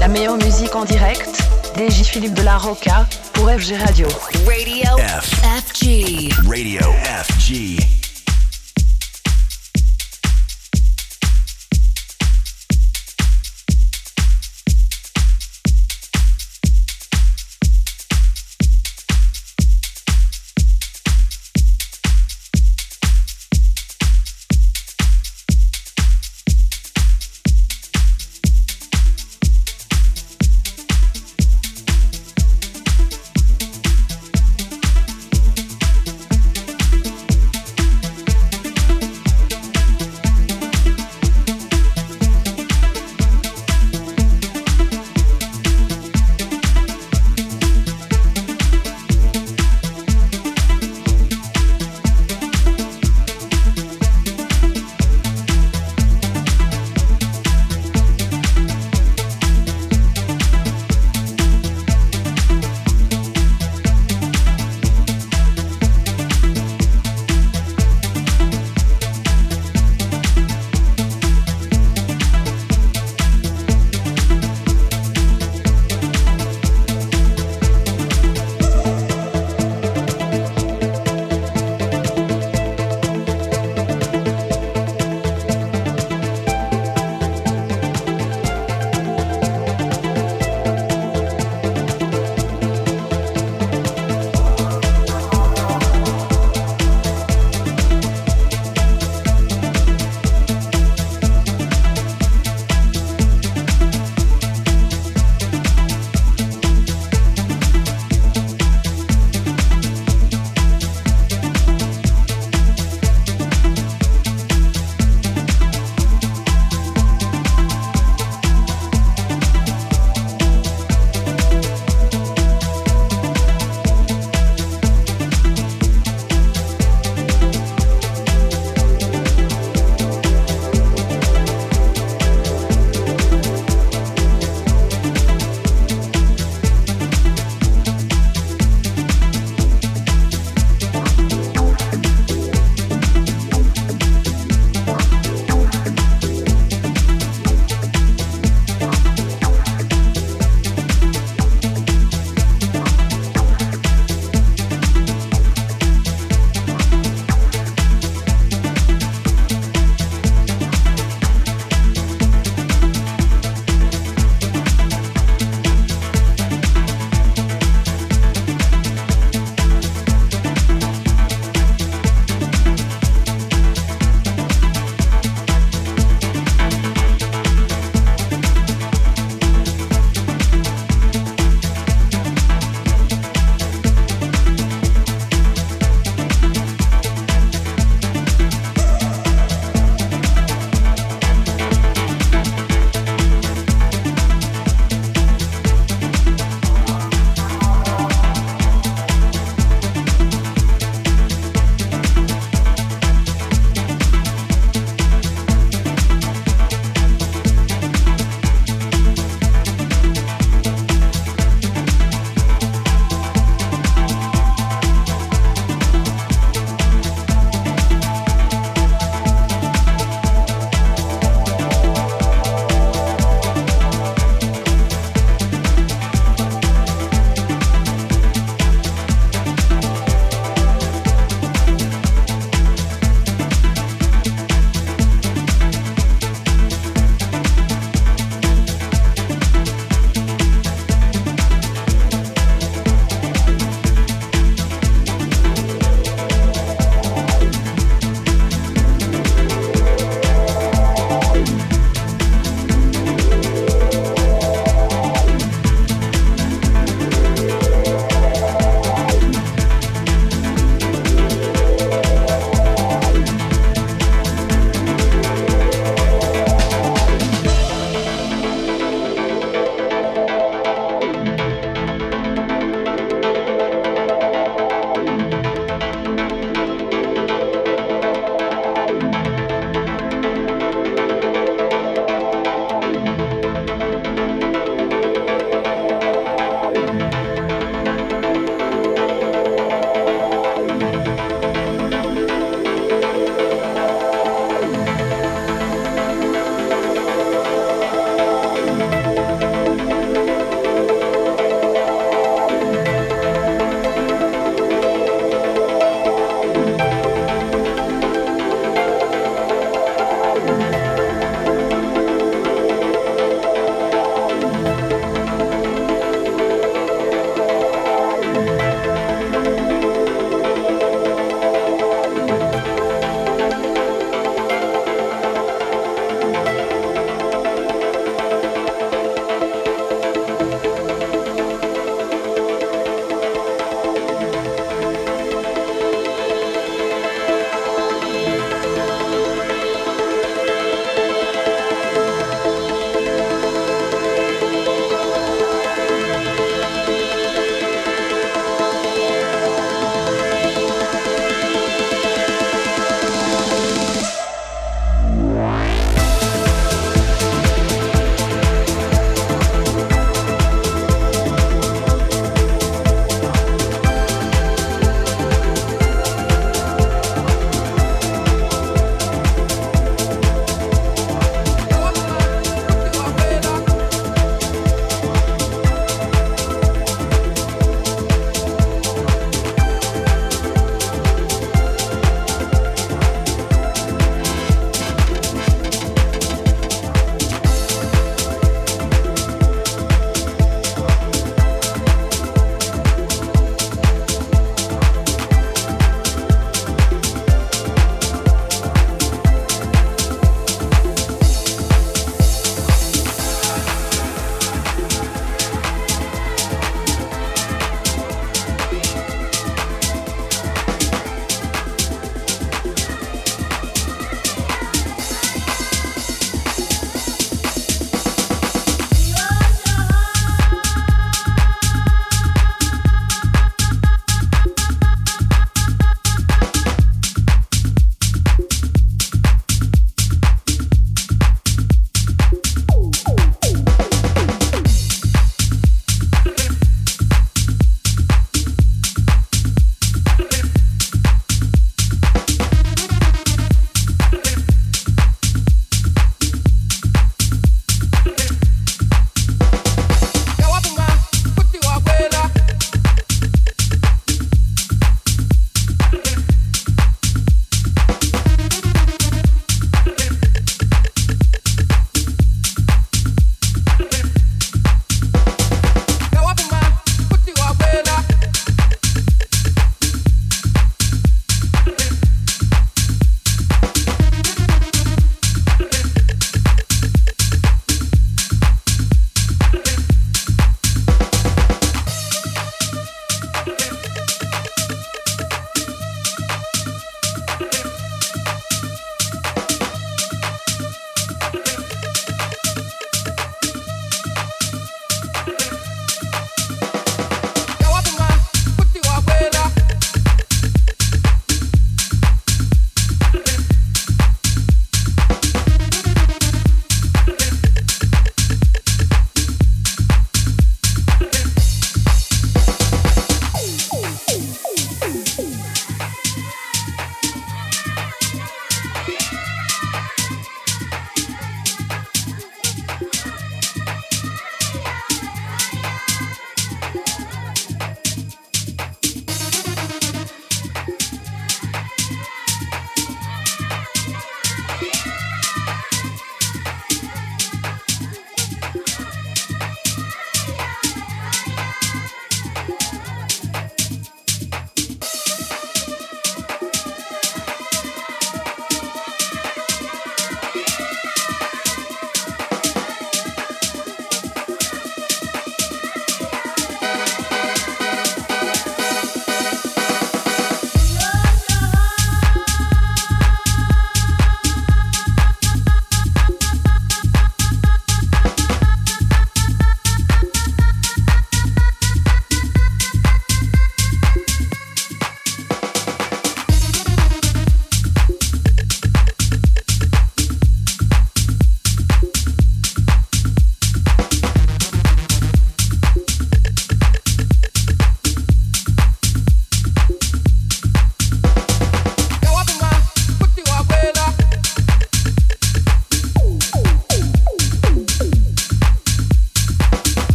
La meilleure musique en direct, DJ Philippe de la Roca pour FG Radio. Radio FG. Radio FG.